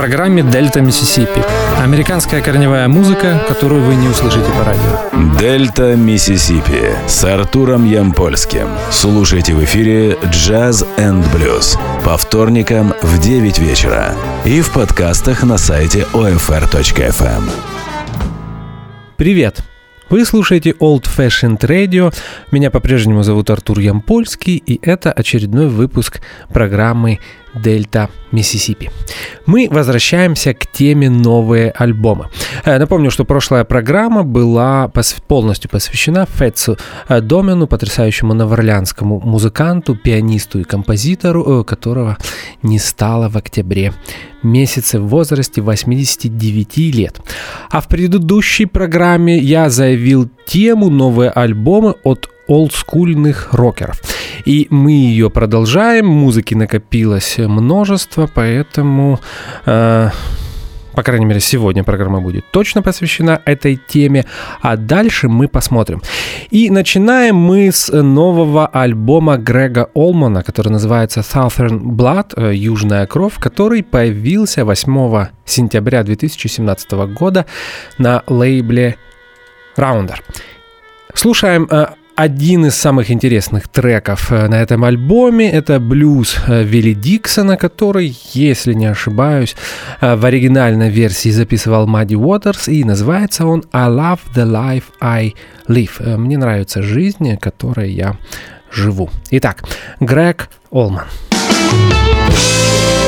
программе «Дельта Миссисипи». Американская корневая музыка, которую вы не услышите по радио. «Дельта Миссисипи» с Артуром Ямпольским. Слушайте в эфире «Джаз энд блюз» по вторникам в 9 вечера и в подкастах на сайте OFR.FM. Привет! Вы слушаете Old Fashioned Radio. Меня по-прежнему зовут Артур Ямпольский, и это очередной выпуск программы Дельта Миссисипи. Мы возвращаемся к теме новые альбомы. Э, напомню, что прошлая программа была полностью посвящена Фетсу э, Домену, потрясающему новоорлеанскому музыканту, пианисту и композитору, э, которого не стало в октябре месяце в возрасте 89 лет. А в предыдущей программе я заявил тему новые альбомы от олдскульных рокеров. И мы ее продолжаем, музыки накопилось множество, поэтому... Э, по крайней мере, сегодня программа будет точно посвящена этой теме, а дальше мы посмотрим. И начинаем мы с нового альбома Грега Олмана, который называется Southern Blood, э, Южная кровь, который появился 8 сентября 2017 года на лейбле Rounder. Слушаем э, один из самых интересных треков э, на этом альбоме. Это блюз э, Вилли Диксона, который, если не ошибаюсь, э, в оригинальной версии записывал Мадди Уотерс, и называется он «I love the life I live». Мне нравится жизнь, которой я живу. Итак, Грег Олман. surely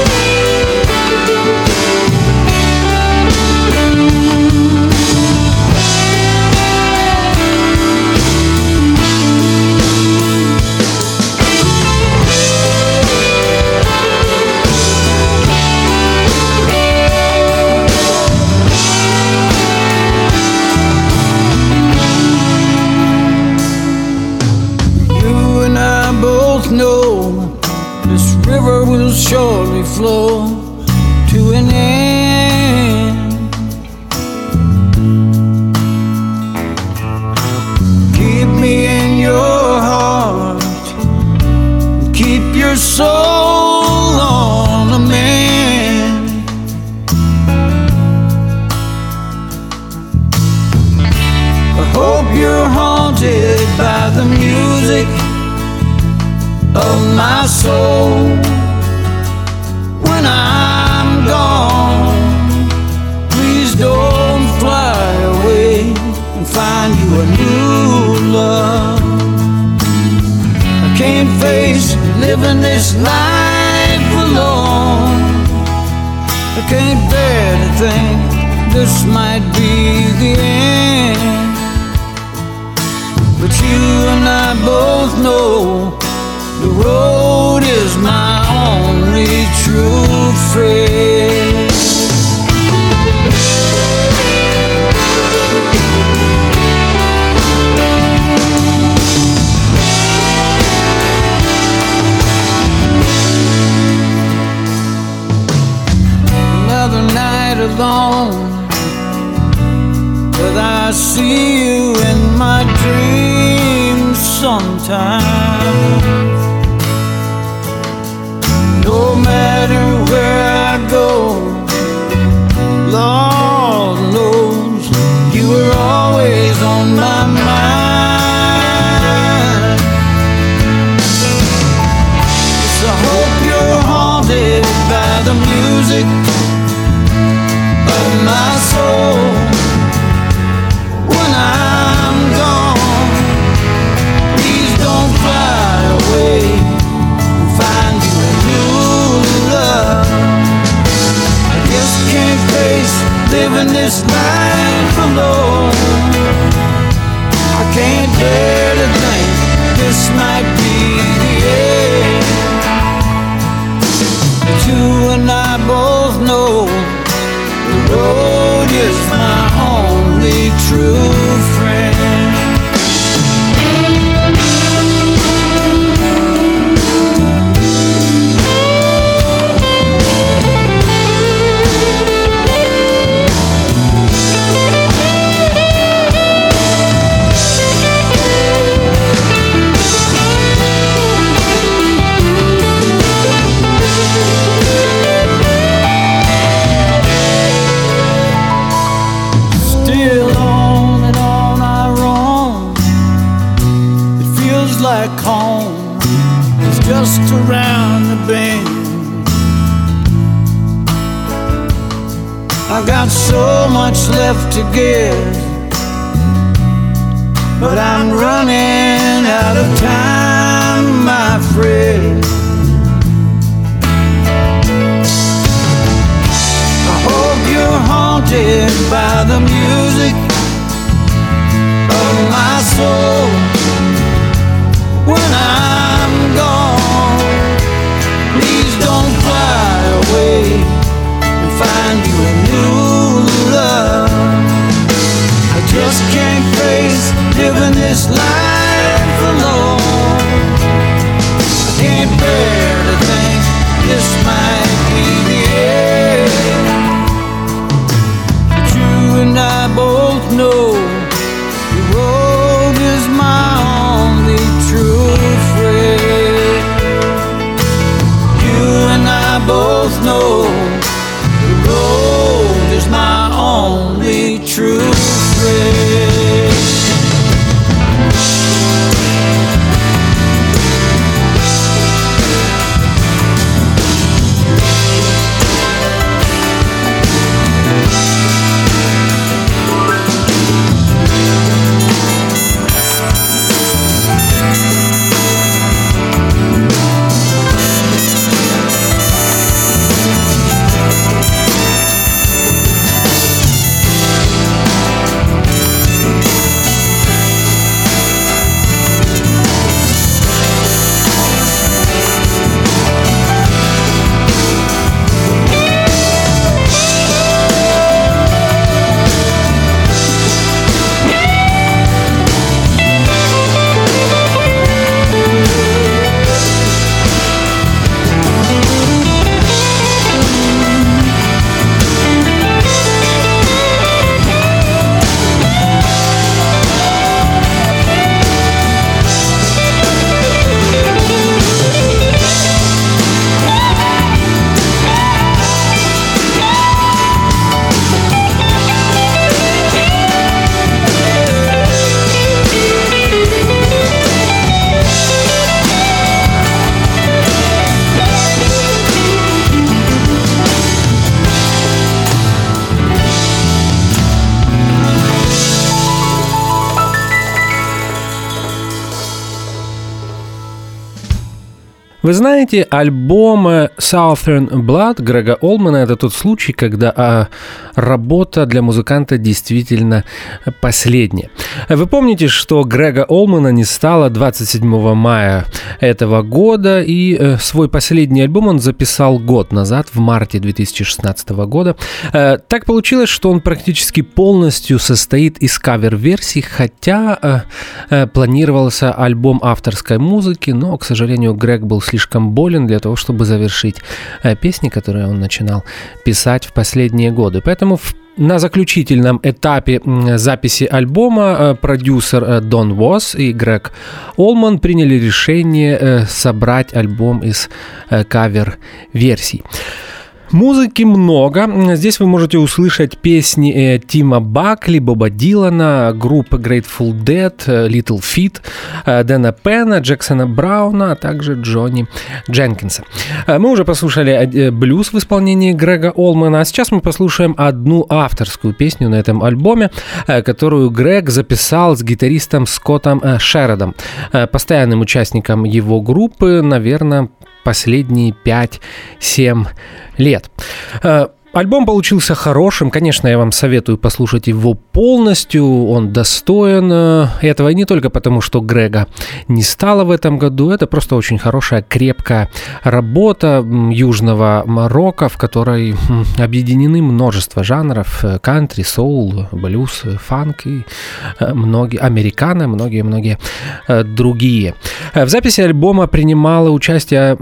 both know the road is my only true Знаете, альбом Southern Blood Грега Олмана – это тот случай, когда а, работа для музыканта действительно последняя. Вы помните, что Грега Олмана не стало 27 мая этого года, и э, свой последний альбом он записал год назад, в марте 2016 года. Э, так получилось, что он практически полностью состоит из кавер-версий, хотя э, э, планировался альбом авторской музыки, но, к сожалению, Грег был слишком болен для того, чтобы завершить э, песни, которые он начинал писать в последние годы. Поэтому в на заключительном этапе записи альбома э, продюсер э, Дон Восс и Грег Олман приняли решение собрать альбом из кавер-версий. Музыки много. Здесь вы можете услышать песни э, Тима Бакли, Боба Дилана, группы Grateful Dead, э, Little Feat, э, Дэна Пена, Джексона Брауна, а также Джонни Дженкинса. Мы уже послушали блюз в исполнении Грега Олмана, а сейчас мы послушаем одну авторскую песню на этом альбоме, которую Грег записал с гитаристом Скоттом Шередом, постоянным участником его группы, наверное, последние 5-7 лет. Альбом получился хорошим, конечно, я вам советую послушать его полностью, он достоин э, этого, и не только потому, что Грега не стало в этом году, это просто очень хорошая, крепкая работа южного м, рока, в которой м, объединены множество жанров, э, кантри, соул, блюз, э, фанк и многие, американо, многие-многие другие. В записи альбома принимала участие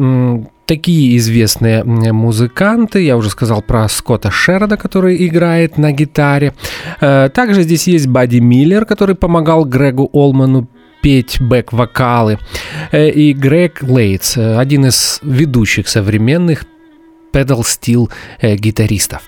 такие известные музыканты. Я уже сказал про Скотта Шерода, который играет на гитаре. Э, Также здесь есть Бадди Миллер, который помогал Грегу Олману петь бэк-вокалы. Э, И Грег Лейтс, э, один из ведущих современных pedal steel гитаристов.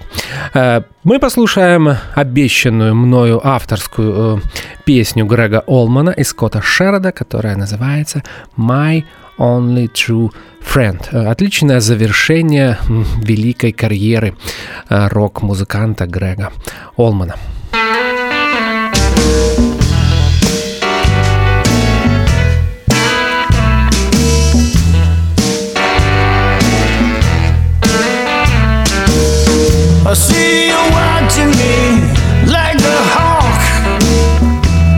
Мы послушаем обещанную мною авторскую песню Грега Олмана и Скотта Шерода, которая называется «My Only True Friend. Отличное завершение великой карьеры рок-музыканта Грега Олмана. I see you watching me like a hawk.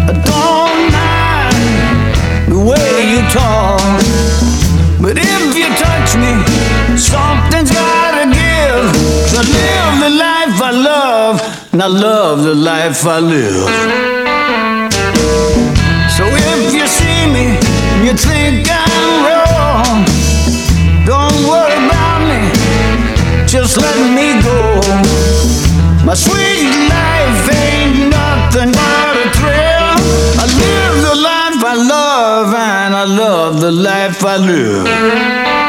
I don't mind the way you talk. Me, something's gotta give. So live the life I love, and I love the life I live. So if you see me and you think I'm wrong, don't worry about me, just let me go. My sweet life ain't nothing but a thrill. I live the life I love, and I love the life I live.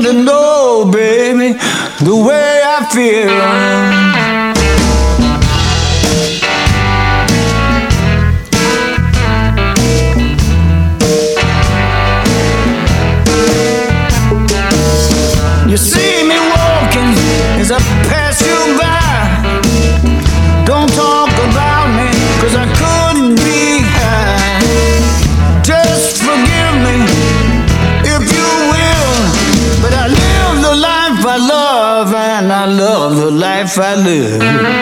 You to know, baby, the way I feel. Live.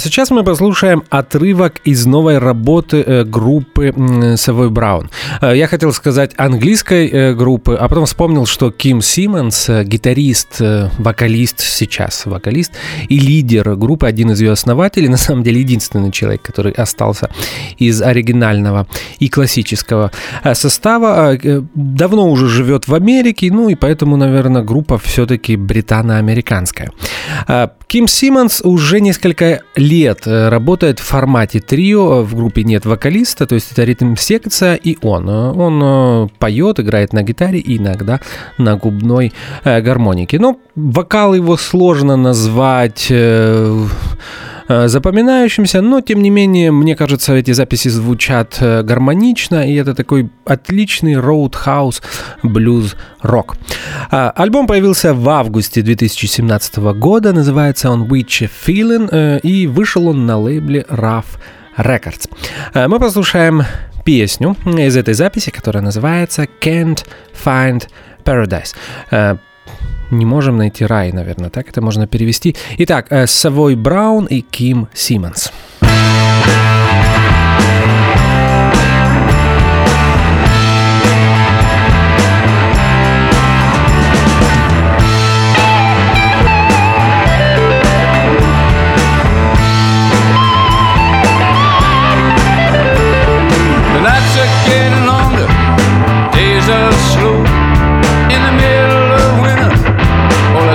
Сейчас мы послушаем отрывок из новой работы э, группы Savoy Brown. Э, Я хотел сказать английской э, группы, а потом вспомнил, что Ким Симмонс, гитарист, вокалист сейчас, вокалист и лидер группы, один из ее основателей, на самом деле единственный человек, который остался из оригинального и классического состава, давно уже живет в Америке, ну и поэтому, наверное, группа все-таки британо-американская. Ким Симмонс уже несколько лет э, работает в формате трио, в группе нет вокалиста, то есть это ритм-секция и он. Э, Он э, поет, играет на гитаре и иногда на губной э, гармонике. Но вокал его сложно назвать э, э, запоминающимся, но тем не менее, мне кажется, эти записи звучат э, гармонично, и это такой отличный роудхаус блюз рок. А, Альбом появился в августе 2017 года, называется он Witch Feeling, э, и вышел он на лейбле Rough Records. Э, Мы послушаем песню из этой записи, которая называется Can't Find Paradise. Не можем найти рай, наверное, так это можно перевести. Итак, э, Савой Браун и Ким Симмонс.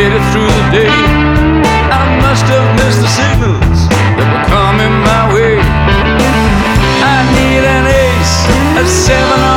made it through the day. I must have missed the signals that were coming my way. I need an ace, a seven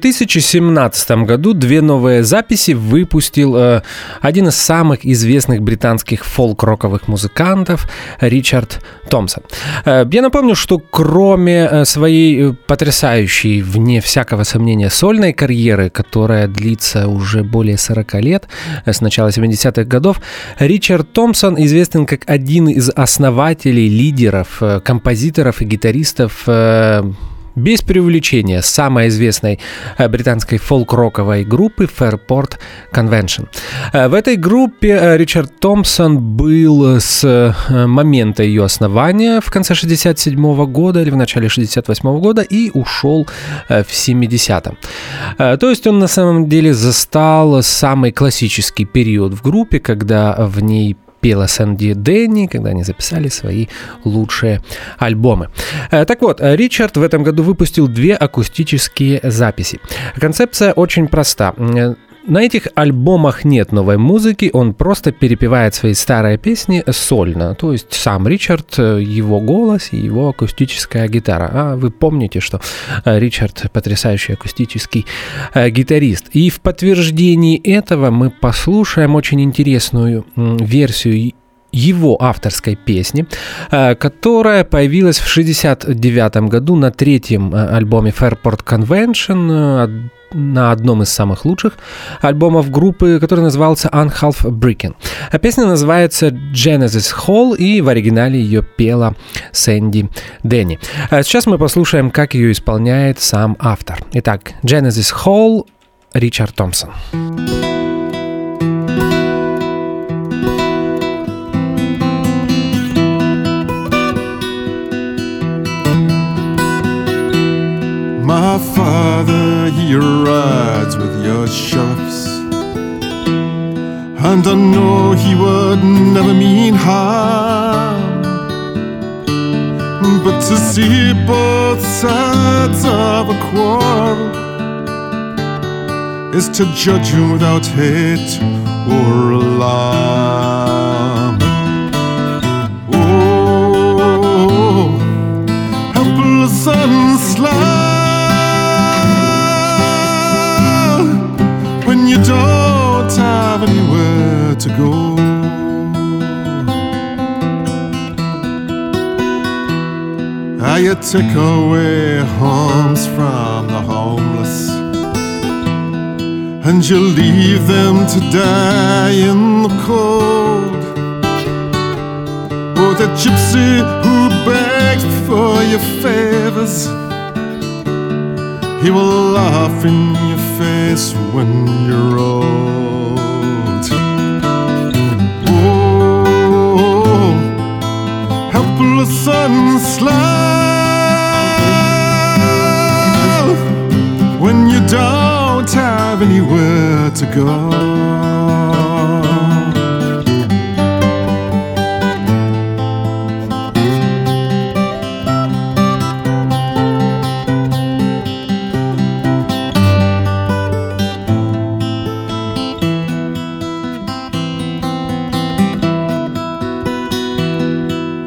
2017 году две новые записи выпустил э, один из самых известных британских фолк-роковых музыкантов Ричард Томпсон. Э, я напомню, что кроме э, своей э, потрясающей, вне всякого сомнения, сольной карьеры, которая длится уже более 40 лет, э, с начала 70-х годов, Ричард Томпсон известен как один из основателей, лидеров, композиторов и гитаристов э, без преувеличения, самой известной э, британской фолк-роковой группы Fairport Convention. Э, В этой группе э, Ричард Томпсон был с момента ее основания в конце 67 года или в начале 68 года и ушел в 70-м. Э, То есть он на самом деле застал самый классический период в группе, когда в ней пела Сэнди Дэнни, когда они записали свои лучшие альбомы. Так вот, Ричард в этом году выпустил две акустические записи. Концепция очень проста. На этих альбомах нет новой музыки, он просто перепевает свои старые песни сольно. То есть сам Ричард, его голос и его акустическая гитара. А вы помните, что э, Ричард потрясающий акустический э, гитарист. И в подтверждении этого мы послушаем очень интересную версию его авторской песни, э, которая появилась в 1969 году на третьем альбоме Fairport Convention, на одном из самых лучших альбомов группы, который назывался Unhalf Breaking. А песня называется Genesis Hall, и в оригинале ее пела Сэнди Дэнни. А сейчас мы послушаем, как ее исполняет сам автор. Итак, Genesis Hall, Ричард Томпсон. My father, he rides with your sheriffs. And I know he would never mean harm. But to see both sides of a quarrel is to judge without hate or alarm. Ah, you take away homes from the homeless, and you leave them to die in the cold. Oh, the gypsy who begged for your favors he will laugh in your face when you're old. Oh, helpless and slow have anywhere to go.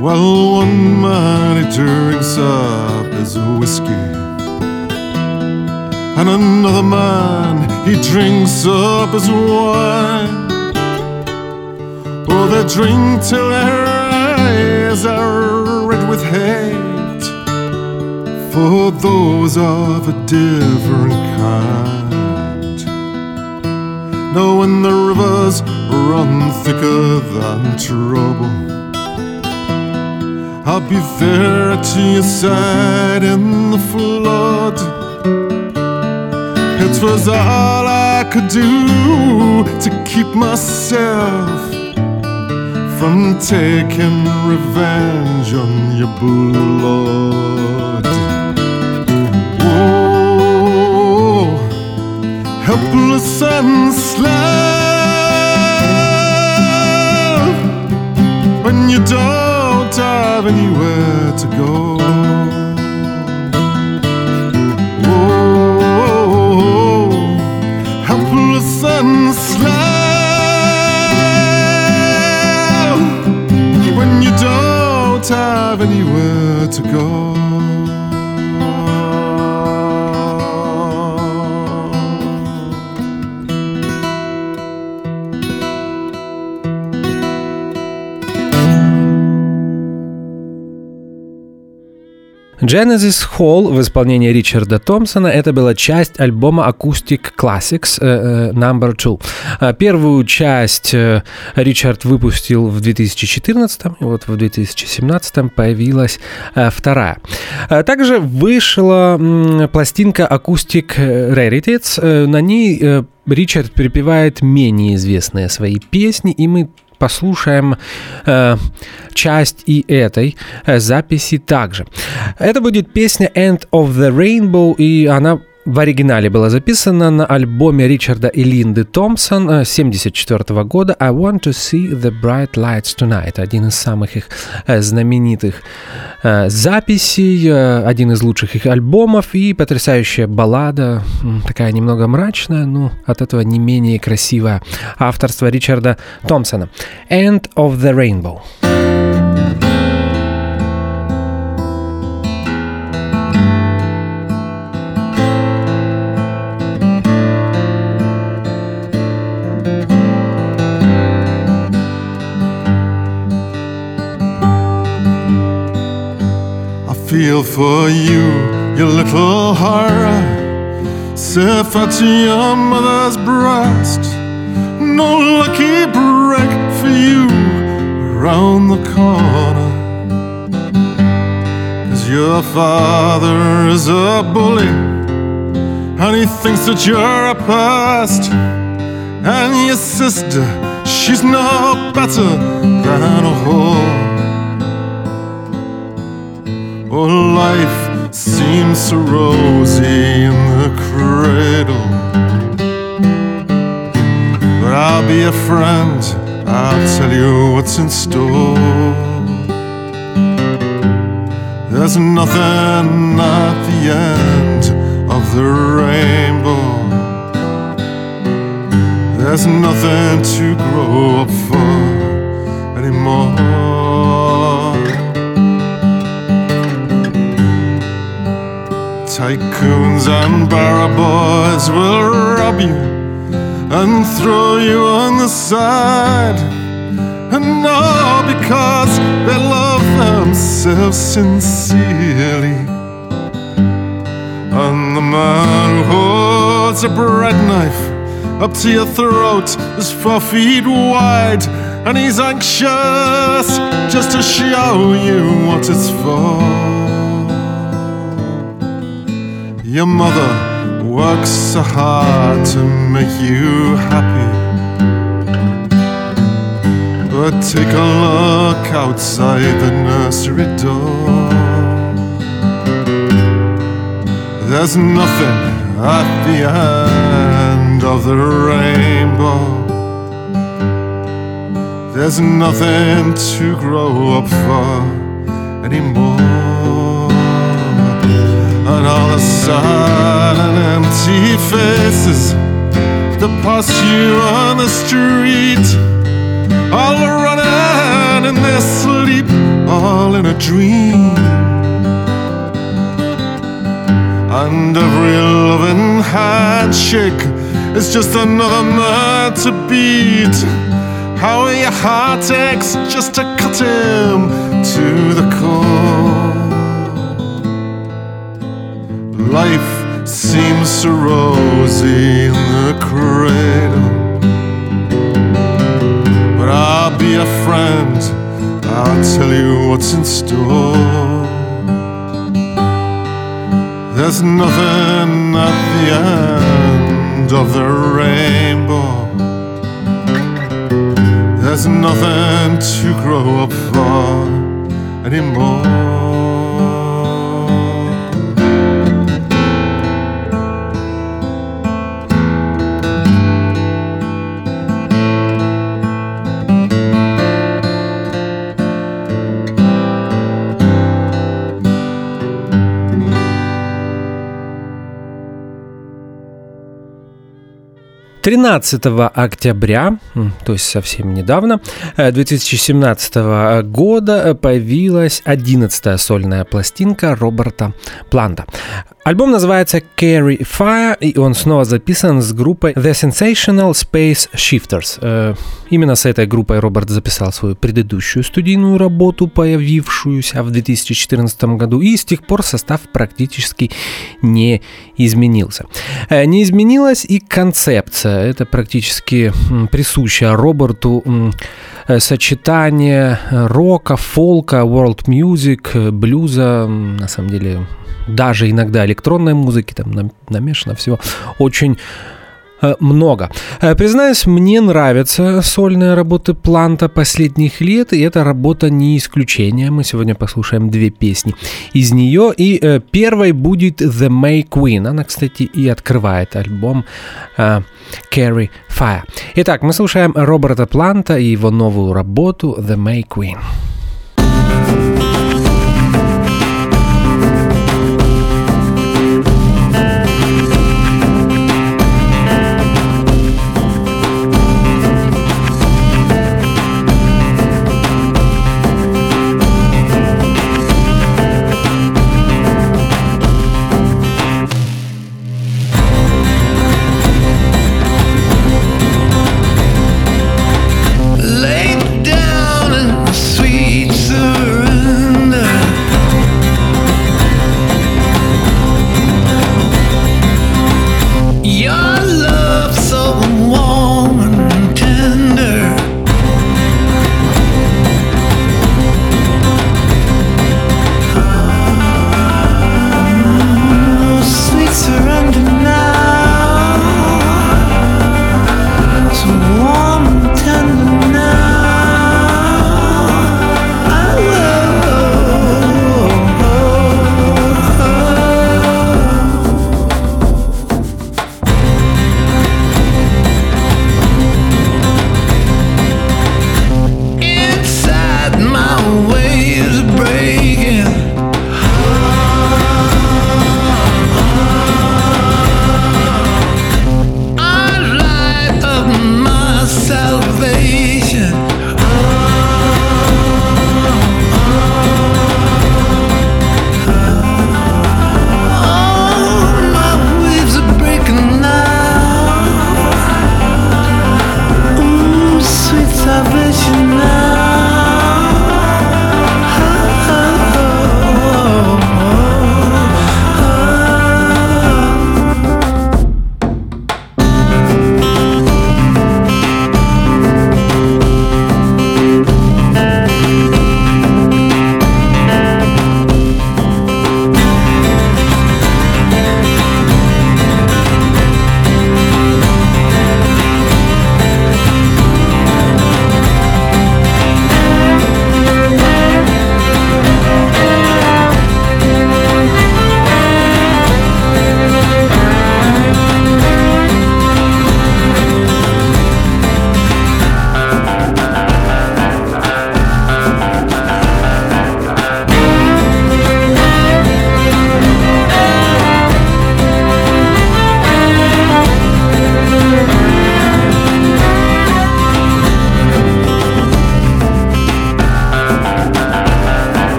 Well, one man he drinks up his whiskey, and another man he drinks up his wine. Oh, they drink till their eyes are red with hate for those of a different kind. Now, when the rivers run thicker than trouble. I'll be there to your side in the flood. It was all I could do to keep myself from taking revenge on your blood. Oh, helpless and slow when you don't have anywhere to go. And slow when you don't have anywhere to go. Genesis Hall в исполнении Ричарда Томпсона это была часть альбома Acoustic Classics uh, Number 2. Первую часть Ричард выпустил в 2014, и вот в 2017 появилась вторая. Также вышла пластинка Acoustic Rarities. На ней Ричард перепевает менее известные свои песни, и мы послушаем э, часть и этой э, записи также. Это будет песня End of the Rainbow, и она в оригинале была записана на альбоме Ричарда и Линды Томпсон 1974 года «I want to see the bright lights tonight». Один из самых их знаменитых записей, один из лучших их альбомов и потрясающая баллада, такая немного мрачная, но от этого не менее красивая. Авторство Ричарда Томпсона. «End of the Rainbow». Feel for you, your little horror. Fire to your mother's breast. No lucky break for you around the corner. Cause your father is a bully, and he thinks that you're a pest. And your sister, she's no better than a whore. Oh, life seems so rosy in the cradle. But I'll be a friend, I'll tell you what's in store. There's nothing at the end of the rainbow. There's nothing to grow up for anymore. Tycoons and boys will rob you and throw you on the side. And all because they love themselves sincerely. And the man who holds a bread knife up to your throat is four feet wide. And he's anxious just to show you what it's for. Your mother works so hard to make you happy. But take a look outside the nursery door. There's nothing at the end of the rainbow. There's nothing to grow up for anymore and all the silent empty faces that pass you on the street, all running in their sleep, all in a dream. And every loving handshake is just another man to beat. How your heart aches just to cut him to the core. Life seems so rosy in the cradle. But I'll be a friend, I'll tell you what's in store. There's nothing at the end of the rainbow. There's nothing to grow up for anymore. Тринадцатого октября, то есть совсем недавно, 2017 э, года появилась одиннадцатая сольная пластинка Роберта Планта. Альбом называется Carry Fire, и он снова записан с группой The Sensational Space Shifters. Э, именно с этой группой Роберт записал свою предыдущую студийную работу, появившуюся в 2014 году, и с тех пор состав практически не изменился. Э, не изменилась и концепция. Это практически присущая Роберту э, сочетание рока, фолка, world music, блюза, на самом деле даже иногда электронной музыки, там намешано всего, очень э, много. Э, признаюсь, мне нравятся сольные работы Планта последних лет, и эта работа не исключение. Мы сегодня послушаем две песни из нее, и э, первой будет The May Queen. Она, кстати, и открывает альбом Carry Fire. Итак, мы слушаем Роберта Планта и его новую работу The May Queen.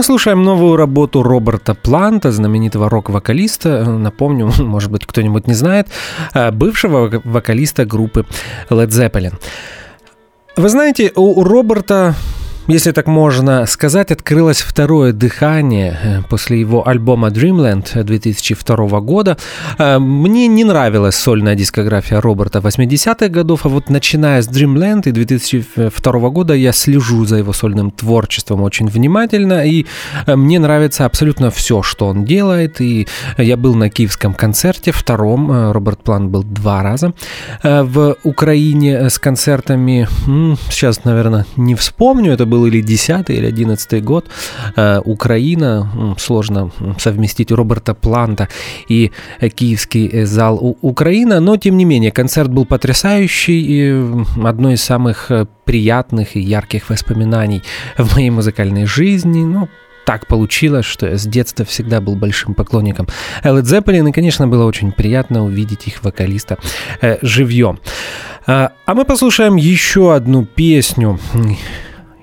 Мы слушаем новую работу Роберта Планта, знаменитого рок-вокалиста. Напомню, может быть, кто-нибудь не знает, э, бывшего вокалиста группы Led Zeppelin. Вы знаете, у Роберта если так можно сказать, открылось второе дыхание э, после его альбома Dreamland 2002 года. Э, мне не нравилась сольная дискография Роберта 80-х годов, а вот начиная с Dreamland и 2002 года я слежу за его сольным творчеством очень внимательно, и э, мне нравится абсолютно все, что он делает, и я был на киевском концерте, втором, Роберт План был два раза в Украине с концертами, сейчас, наверное, не вспомню, это был или 10 или 11 год. Э, Украина, сложно совместить Роберта Планта и киевский зал Украина, но тем не менее концерт был потрясающий и одно из самых э, приятных и ярких воспоминаний в моей музыкальной жизни. Ну, так получилось, что я с детства всегда был большим поклонником Led Zeppelin, и, конечно, было очень приятно увидеть их вокалиста э, живьем. А мы послушаем еще одну песню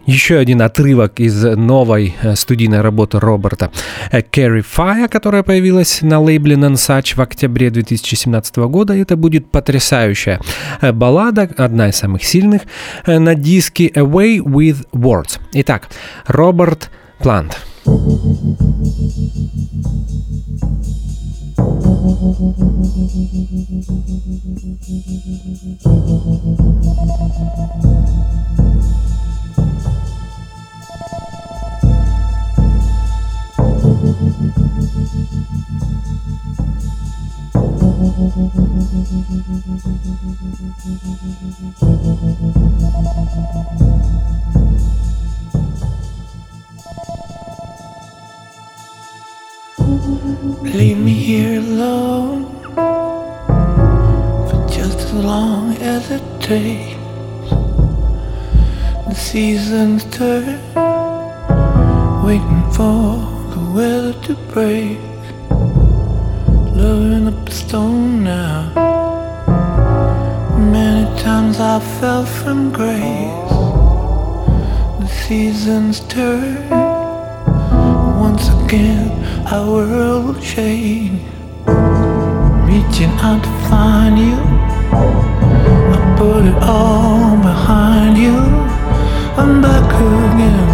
еще один отрывок из новой э, студийной работы Роберта э, Carry Fire, которая появилась на лейбле Nonsuch в октябре 2017 года. Это будет потрясающая э, баллада, одна из самых сильных на диске Away with Words. Итак, Роберт Плант. Leave me here alone for just as long as it takes. The seasons turn, waiting for the weather to break. Loving up a stone now. Many times I fell from grace. The seasons turn once again. Our world will change. Reaching out to find you. I put it all behind you. I'm back again.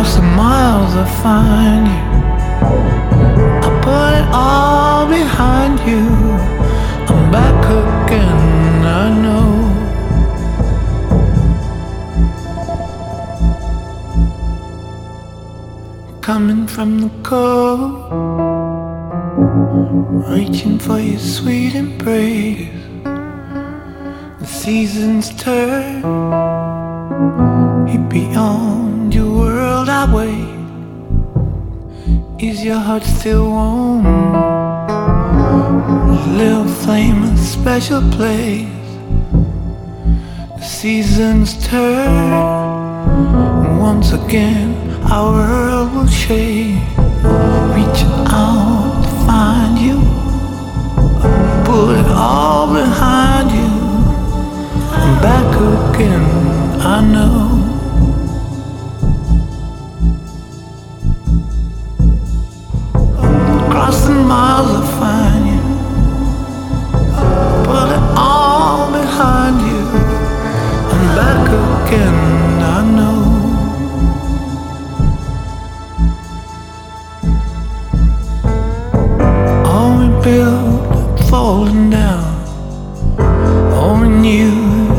Across the miles I find you. I put it all behind you. I'm back again, I know. Coming from the cold, reaching for your sweet embrace. The seasons turn, beyond your world I wait. Is your heart still warm? A little flame, a special place. The seasons turn, once again our world will change. Reaching out to find you, put it all behind you. I'm back again, I know. I know. All we built fallen down. All we knew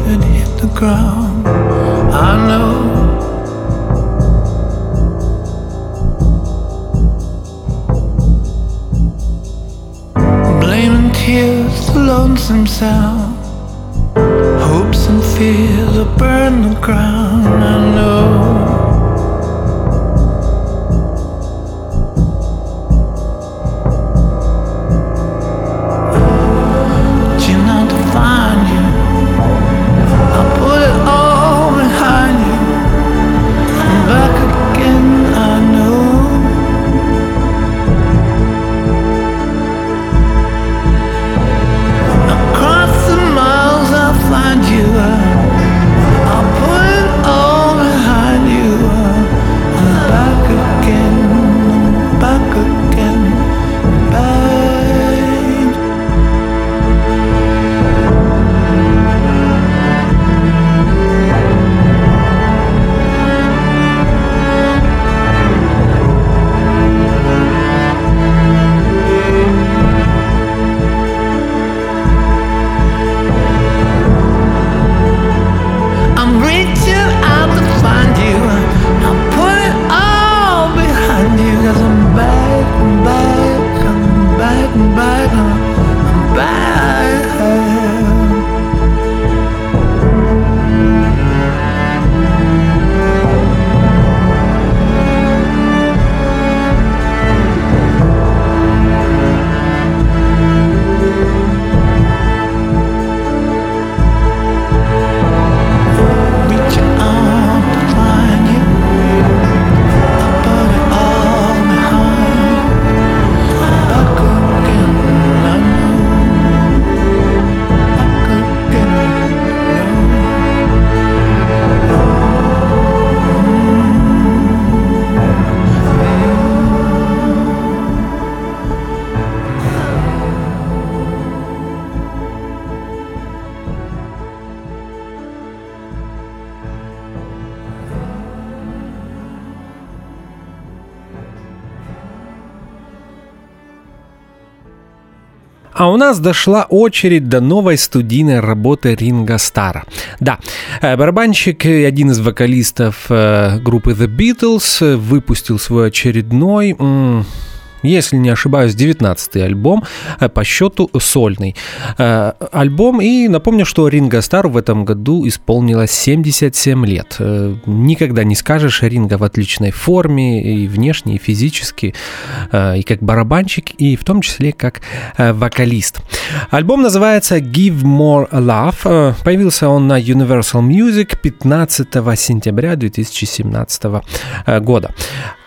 had hit the ground. I know. Tears, the lonesome sound. Hopes and fears burn the ground. А у нас дошла очередь до новой студийной работы Ринга Стара. Да, э, барабанщик и один из вокалистов э, группы The Beatles э, выпустил свой очередной если не ошибаюсь, 19-й альбом э, по счету сольный э, альбом. И напомню, что Ринга Стар в этом году исполнилось 77 лет. Э, никогда не скажешь, Ринга в отличной форме и внешне, и физически, и как барабанщик, и в том числе как вокалист. Альбом называется Give More Love. Появился он на Universal Music 15 сентября 2017 года.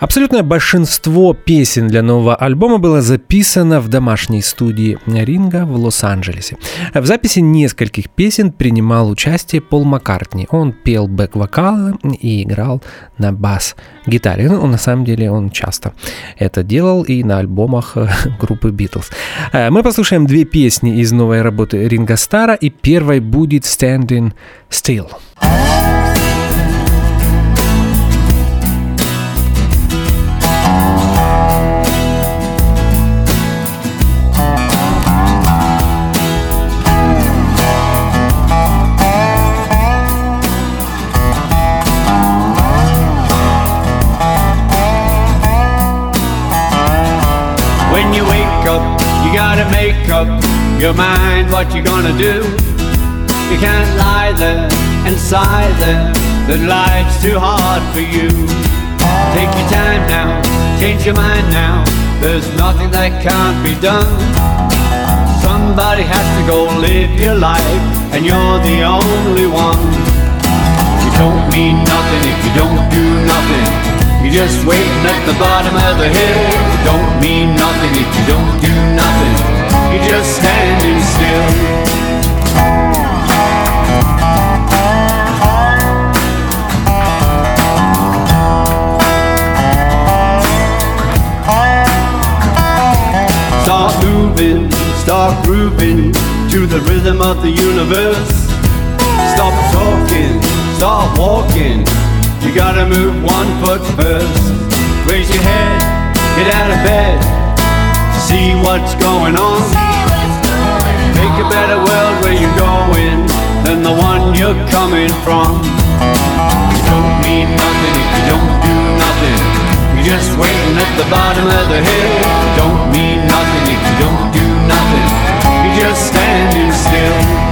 Абсолютное большинство песен для нового нового альбома было записано в домашней студии Ринга в Лос-Анджелесе. В записи нескольких песен принимал участие Пол Маккартни. Он пел бэк-вокалы и играл на бас-гитаре. Ну, на самом деле он часто это делал и на альбомах э, группы Beatles. Э, мы послушаем две песни из новой работы Ринга Стара, и первой будет «Standing Still». gotta your mind what you're gonna do. You can't lie there and sigh there, that life's too hard for you. Take your time now, change your mind now, there's nothing that can't be done. Somebody has to go live your life, and you're the only one. You don't mean nothing if you don't do nothing. You're just waiting at the bottom of the hill. Don't mean nothing if you don't do nothing. You're just standing still. Start moving, start grooving to the rhythm of the universe. Stop talking, start walking you gotta move one foot first. Raise your head, get out of bed, see what's going on. Make a better world where you're going than the one you're coming from. You don't mean nothing if you don't do nothing. You're just waiting at the bottom of the hill. You don't mean nothing if you don't do nothing. You're just standing still.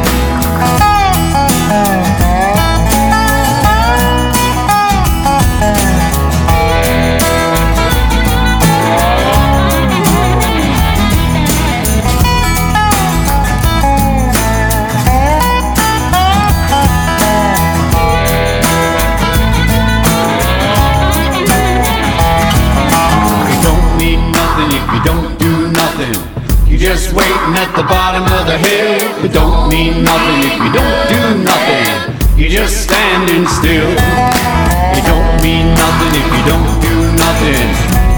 Just waiting at the bottom of the hill. It don't mean nothing if you don't do nothing. You're just standing still. It don't mean nothing if you don't do nothing.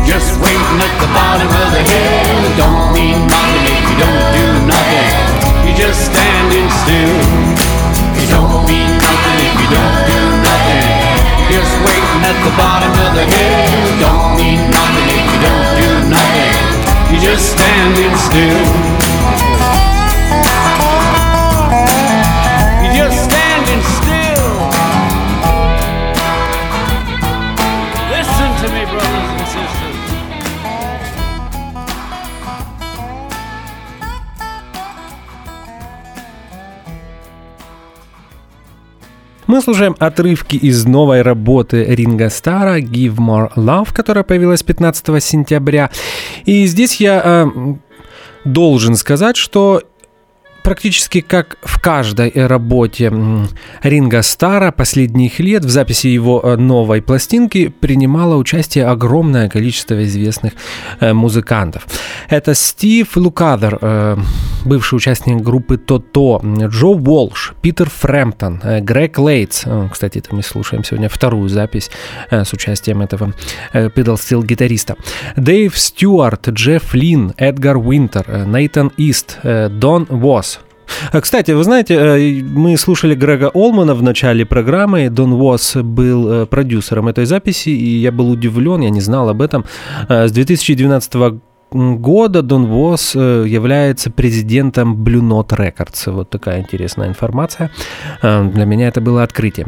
Just waiting at the bottom of the hill. It don't mean nothing if you don't do nothing. You're just standing still. It don't mean nothing if you don't do sisters. Мы слушаем отрывки из новой работы Ринга Стара «Give More Love», которая появилась 15 сентября. И здесь я э, должен сказать, что практически как в каждой работе Ринга Стара последних лет в записи его э, новой пластинки принимало участие огромное количество известных э, музыкантов. Это Стив Лукадер, э, бывший участник группы Тото, Джо Уолш, Питер Фрэмптон, Грег Лейтс. Кстати, это мы слушаем сегодня вторую запись с участием этого педал-стил гитариста. Дэйв Стюарт, Джефф Лин, Эдгар Уинтер, Нейтан Ист, Дон Восс, кстати, вы знаете, э, мы слушали Грега Олмана в начале программы. Дон Уосс был э, продюсером этой записи, и я был удивлен, я не знал об этом. Э, с 2012 года Дон Вос э, является президентом Blue Note Records. Вот такая интересная информация. Э, Для меня это было открытие.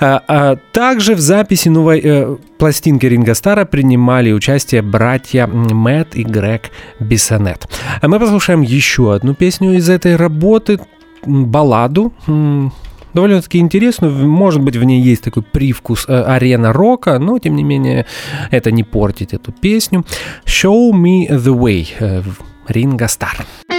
А, а Также в записи новой э, пластинки Ринга Стара принимали участие братья Мэтт и Грег Бессонет. А мы послушаем еще одну песню из этой работы, балладу, довольно-таки интересную. Может быть, в ней есть такой привкус э, арена рока, но, тем не менее, это не портит эту песню. «Show me the way» э, Ринга Стар. After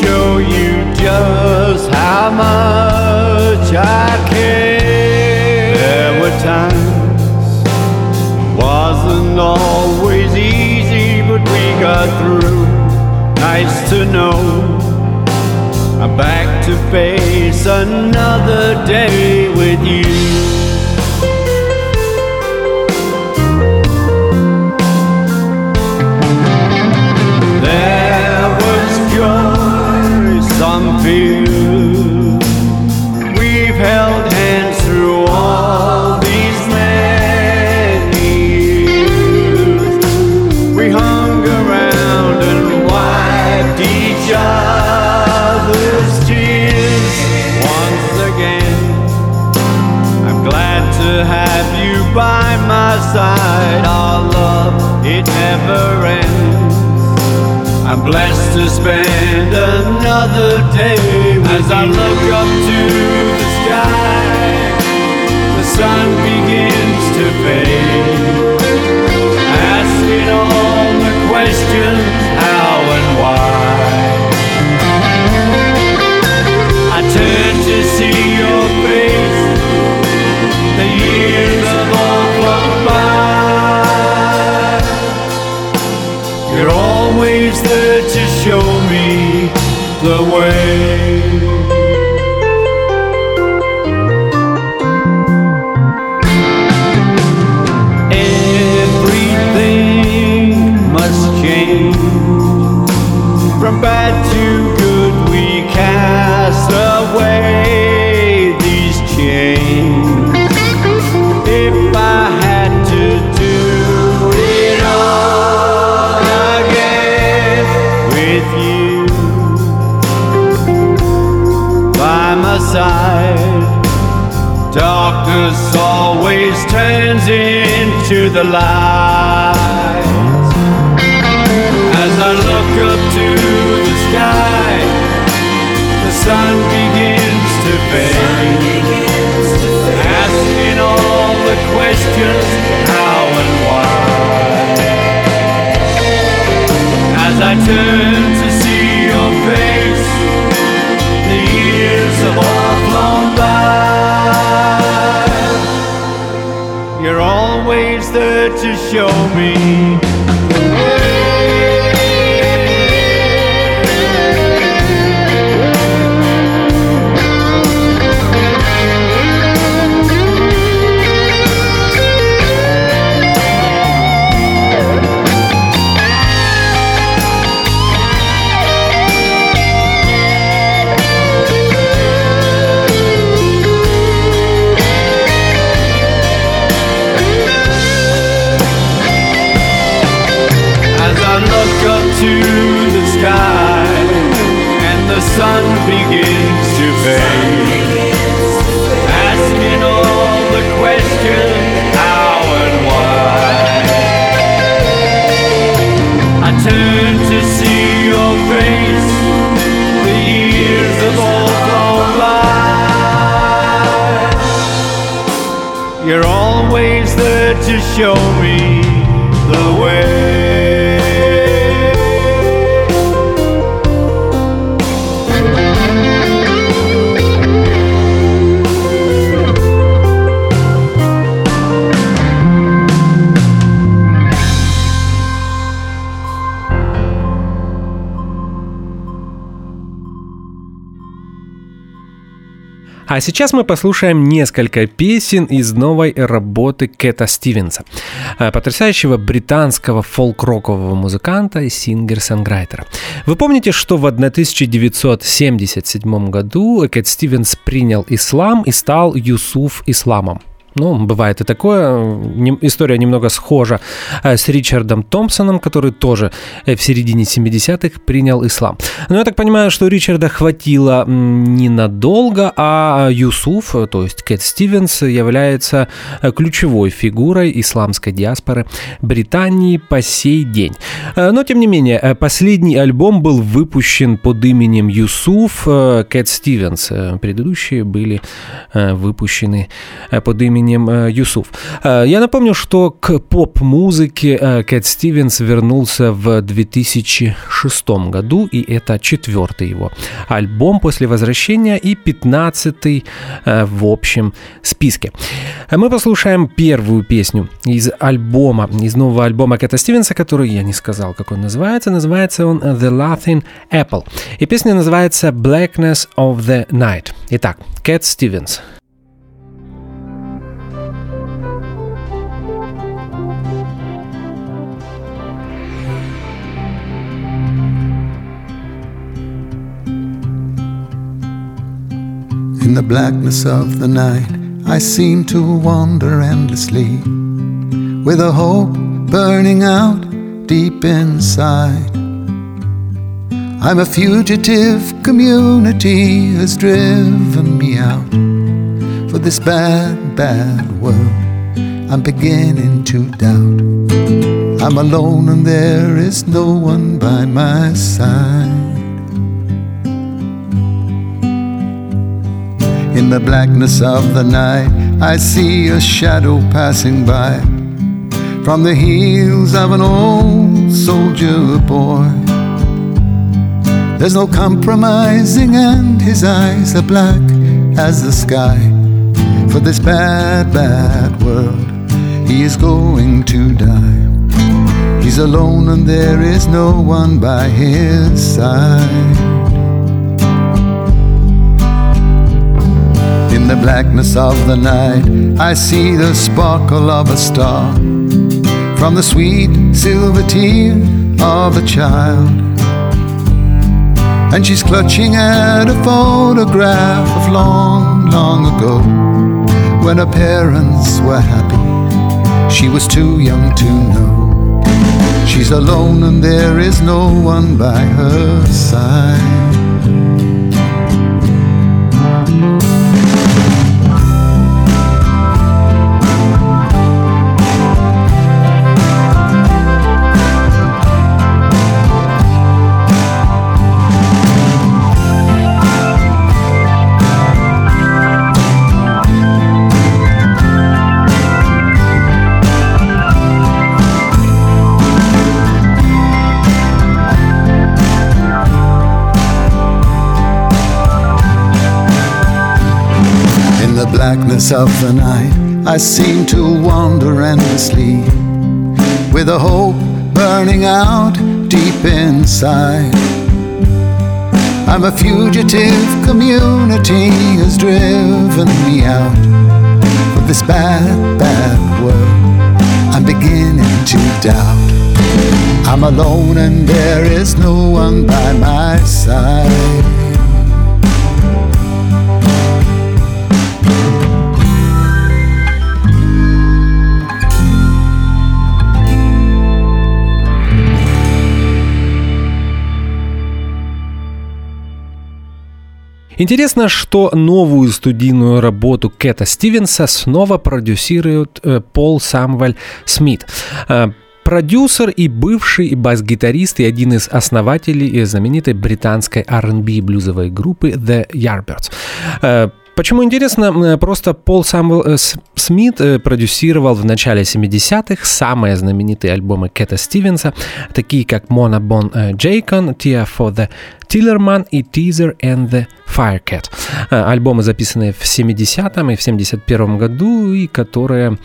show you just how much I care. There were times wasn't always easy, but we got through. Nice to know I'm back to face another day blessed to spend another day As I look up to the sky, the sun begins to fade. Asking all the questions, to show me the way. The light. As I look up to the sky, the sun begins to fade. Asking all the questions, how and why. As I turn there to show me to show me А сейчас мы послушаем несколько песен из новой работы Кэта Стивенса, э, потрясающего британского фолк-рокового музыканта и singer-songwriter а. Вы помните, что в 1977 году Кэт Стивенс принял ислам и стал Юсуф Исламом? Ну, бывает и такое. История немного схожа э, с Ричардом Томпсоном, который тоже э, в середине 70-х принял ислам. Но я так понимаю, что Ричарда хватило ненадолго, а Юсуф, то есть Кэт Стивенс, является э, ключевой фигурой исламской диаспоры Британии по сей день. Но, тем не менее, последний альбом был выпущен под именем Юсуф Кэт Стивенс. Предыдущие были выпущены под именем именем э, Юсуф. Э, я напомню, что к поп-музыке э, Кэт Стивенс вернулся в 2006 году, и это четвертый его альбом после возвращения и пятнадцатый в общем списке. Мы послушаем первую песню из альбома, из нового альбома Кэта Стивенса, который я не сказал, как он называется. Называется он The Laughing Apple. И песня называется Blackness of the Night. Итак, Кэт Стивенс. In the blackness of the night, I seem to wander endlessly, with a hope burning out deep inside. I'm a fugitive, community has driven me out for this bad, bad world. I'm beginning to doubt. I'm alone and there is no one by my side. In the blackness of the night, I see a shadow passing by from the heels of an old soldier boy. There's no compromising, and his eyes are black as the sky. For this bad, bad world, he is going to die. He's alone, and there is no one by his side. The blackness of the night, I see the sparkle of a star from the sweet silver tear of a child. And she's clutching at a photograph of long, long ago when her parents were happy. She was too young to know. She's alone and there is no one by her side. Blackness of the night, I seem to wander endlessly with a hope burning out deep inside. I'm a fugitive, community has driven me out of this bad, bad world. I'm beginning to doubt. I'm alone and there is no one by my side. Интересно, что новую студийную работу Кэта Стивенса снова продюсирует э, Пол Самвель Смит э, продюсер и бывший бас-гитарист и один из основателей знаменитой британской R&B блюзовой группы The Yardbirds. Э, Почему интересно? Просто Пол Самвел Смит продюсировал в начале 70-х самые знаменитые альбомы Кэта Стивенса, такие как Mona Bon Jaycon, Tear for the Tillerman и Teaser and the Firecat. Э, альбомы, записанные в 70-м и в 71-м году, и которые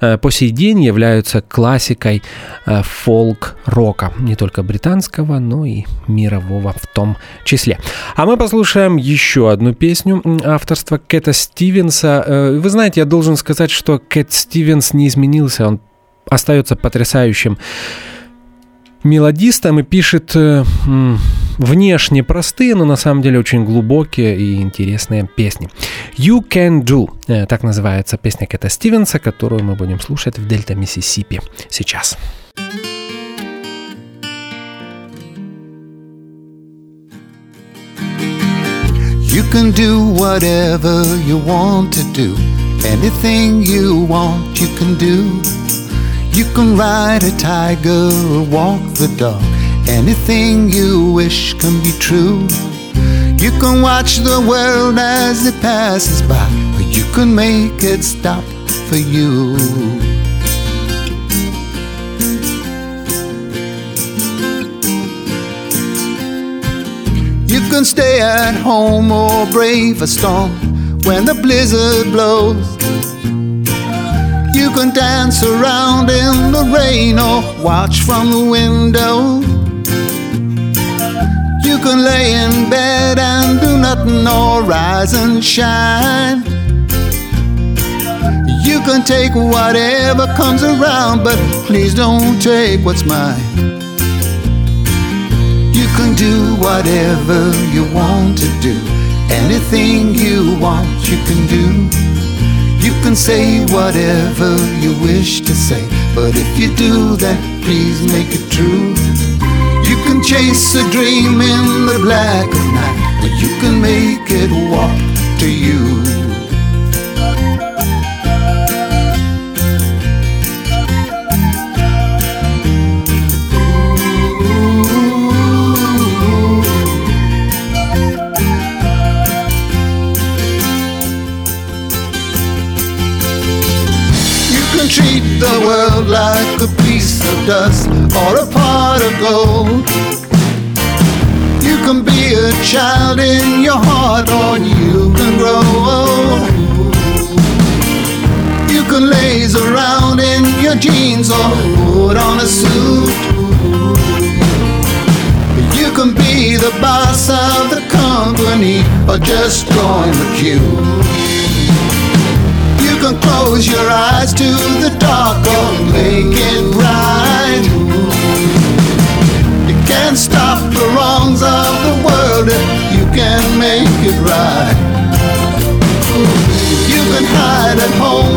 э, по сей день являются классикой э, фолк-рока, не только британского, но и мирового в том числе. А мы послушаем еще одну песню авторства творчество Кэта Стивенса. Э, Вы знаете, я должен сказать, что Кэт Стивенс не изменился, он остается потрясающим мелодистом и пишет э, внешне простые, но на самом деле очень глубокие и интересные песни. You Can Do, э, так называется песня Кэта Стивенса, которую мы будем слушать в Дельта Миссисипи сейчас. You can do whatever you want to do. Anything you want, you can do. You can ride a tiger or walk the dog. Anything you wish can be true. You can watch the world as it passes by, or you can make it stop for you. Can stay at home or brave a storm when the blizzard blows. You can dance around in the rain or watch from the window. You can lay in bed and do nothing or rise and shine. You can take whatever comes around, but please don't take what's mine. You can do whatever you want to do. Anything you want, you can do. You can say whatever you wish to say. But if you do that, please make it true. You can chase a dream in the black of night, but you can make it walk to you. You like a piece of dust or a pot of gold. You can be a child in your heart or you can grow. Old. You can laze around in your jeans or put on a suit. You can be the boss of the company or just join the queue. Can close your eyes to the dark or make it bright. You can't stop the wrongs of the world if you can make it right. You can hide at home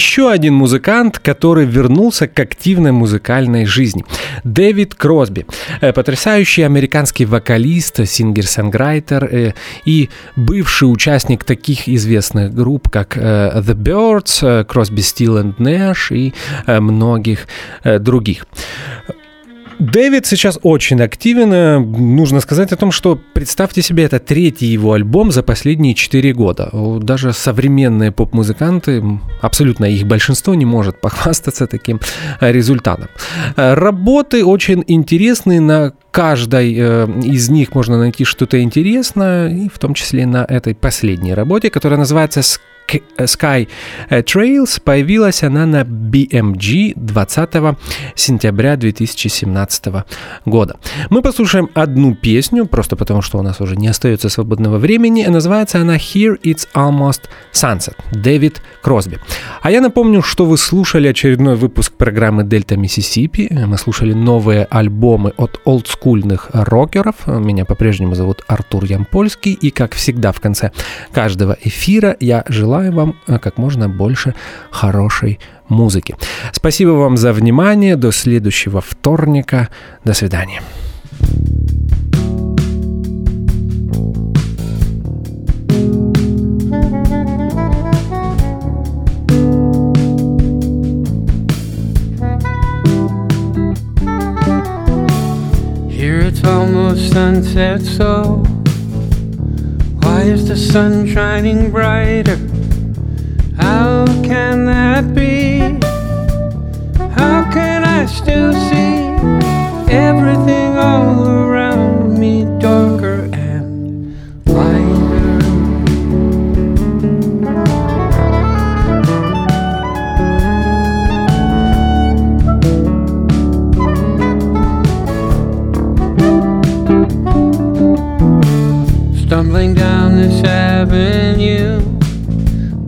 Еще один музыкант, который вернулся к активной музыкальной жизни. Дэвид Кросби. Э, Потрясающий американский вокалист, singer-songwriter э, и бывший участник таких известных групп, как э, The Byrds, Crosby, Stills and Nash и многих других. Дэвид сейчас очень активен. Э, Нужно сказать о том, что, представьте себе, это третий его альбом за последние четыре года. Даже современные поп-музыканты, абсолютно их большинство, не может похвастаться таким э, результатом. Э, Работы очень интересные, на каждой из них можно найти что-то интересное, и в том числе на этой последней работе, которая называется «Sk- Sky Trails. Появилась она на BMG 20 сентября 2017 года. Мы послушаем одну песню, просто потому что у нас уже не остается свободного времени. Называется она Here It's Almost Sunset. Дэвид Кросби. А я напомню, что вы слушали очередной выпуск программы Дельта Миссисипи. Мы слушали новые альбомы от олдскульных рокеров. Меня по-прежнему зовут Артур Ямпольский. И, как всегда, в конце каждого эфира я желаю желаю вам э, как можно больше хорошей музыки. Спасибо вам за внимание. До следующего вторника. До свидания. Almost sunset, so why is the sun shining brighter? Can that be? How can I still see everything all around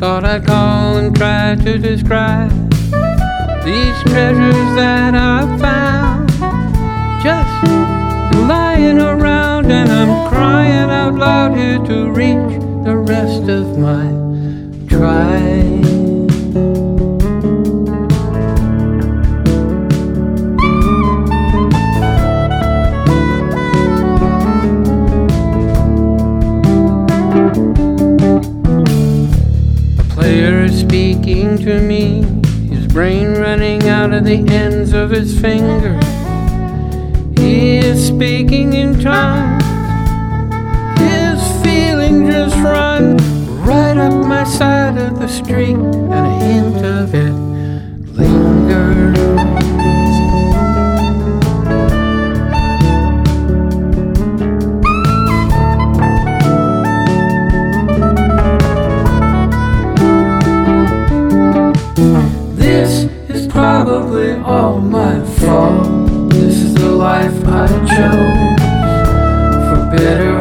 thought I'd call and try to describe these treasures that I found. Just lying around, and I'm crying out loud here to reach brain running out of the ends of his fingers. He is speaking in tongues. His feeling just run right up my side of the street, and a hint of it lingers. I chose. For better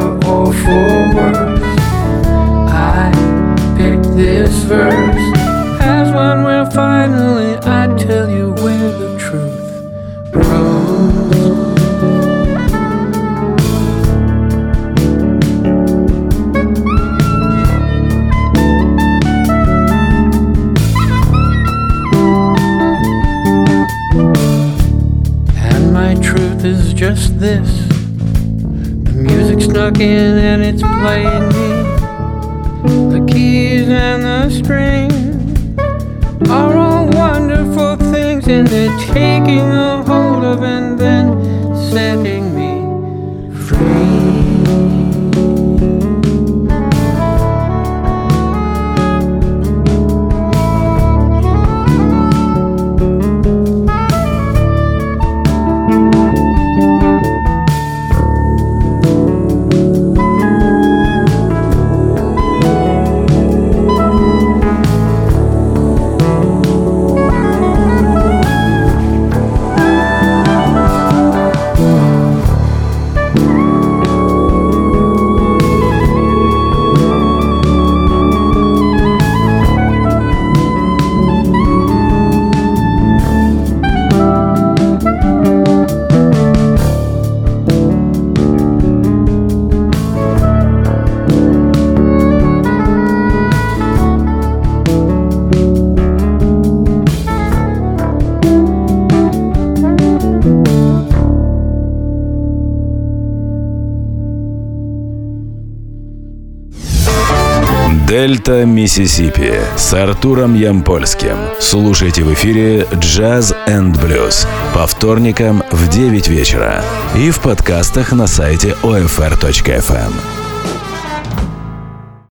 Миссисипи с Артуром Ямпольским. Слушайте в эфире Jazz and Blues по вторникам в 9 вечера и в подкастах на сайте OFR.FM.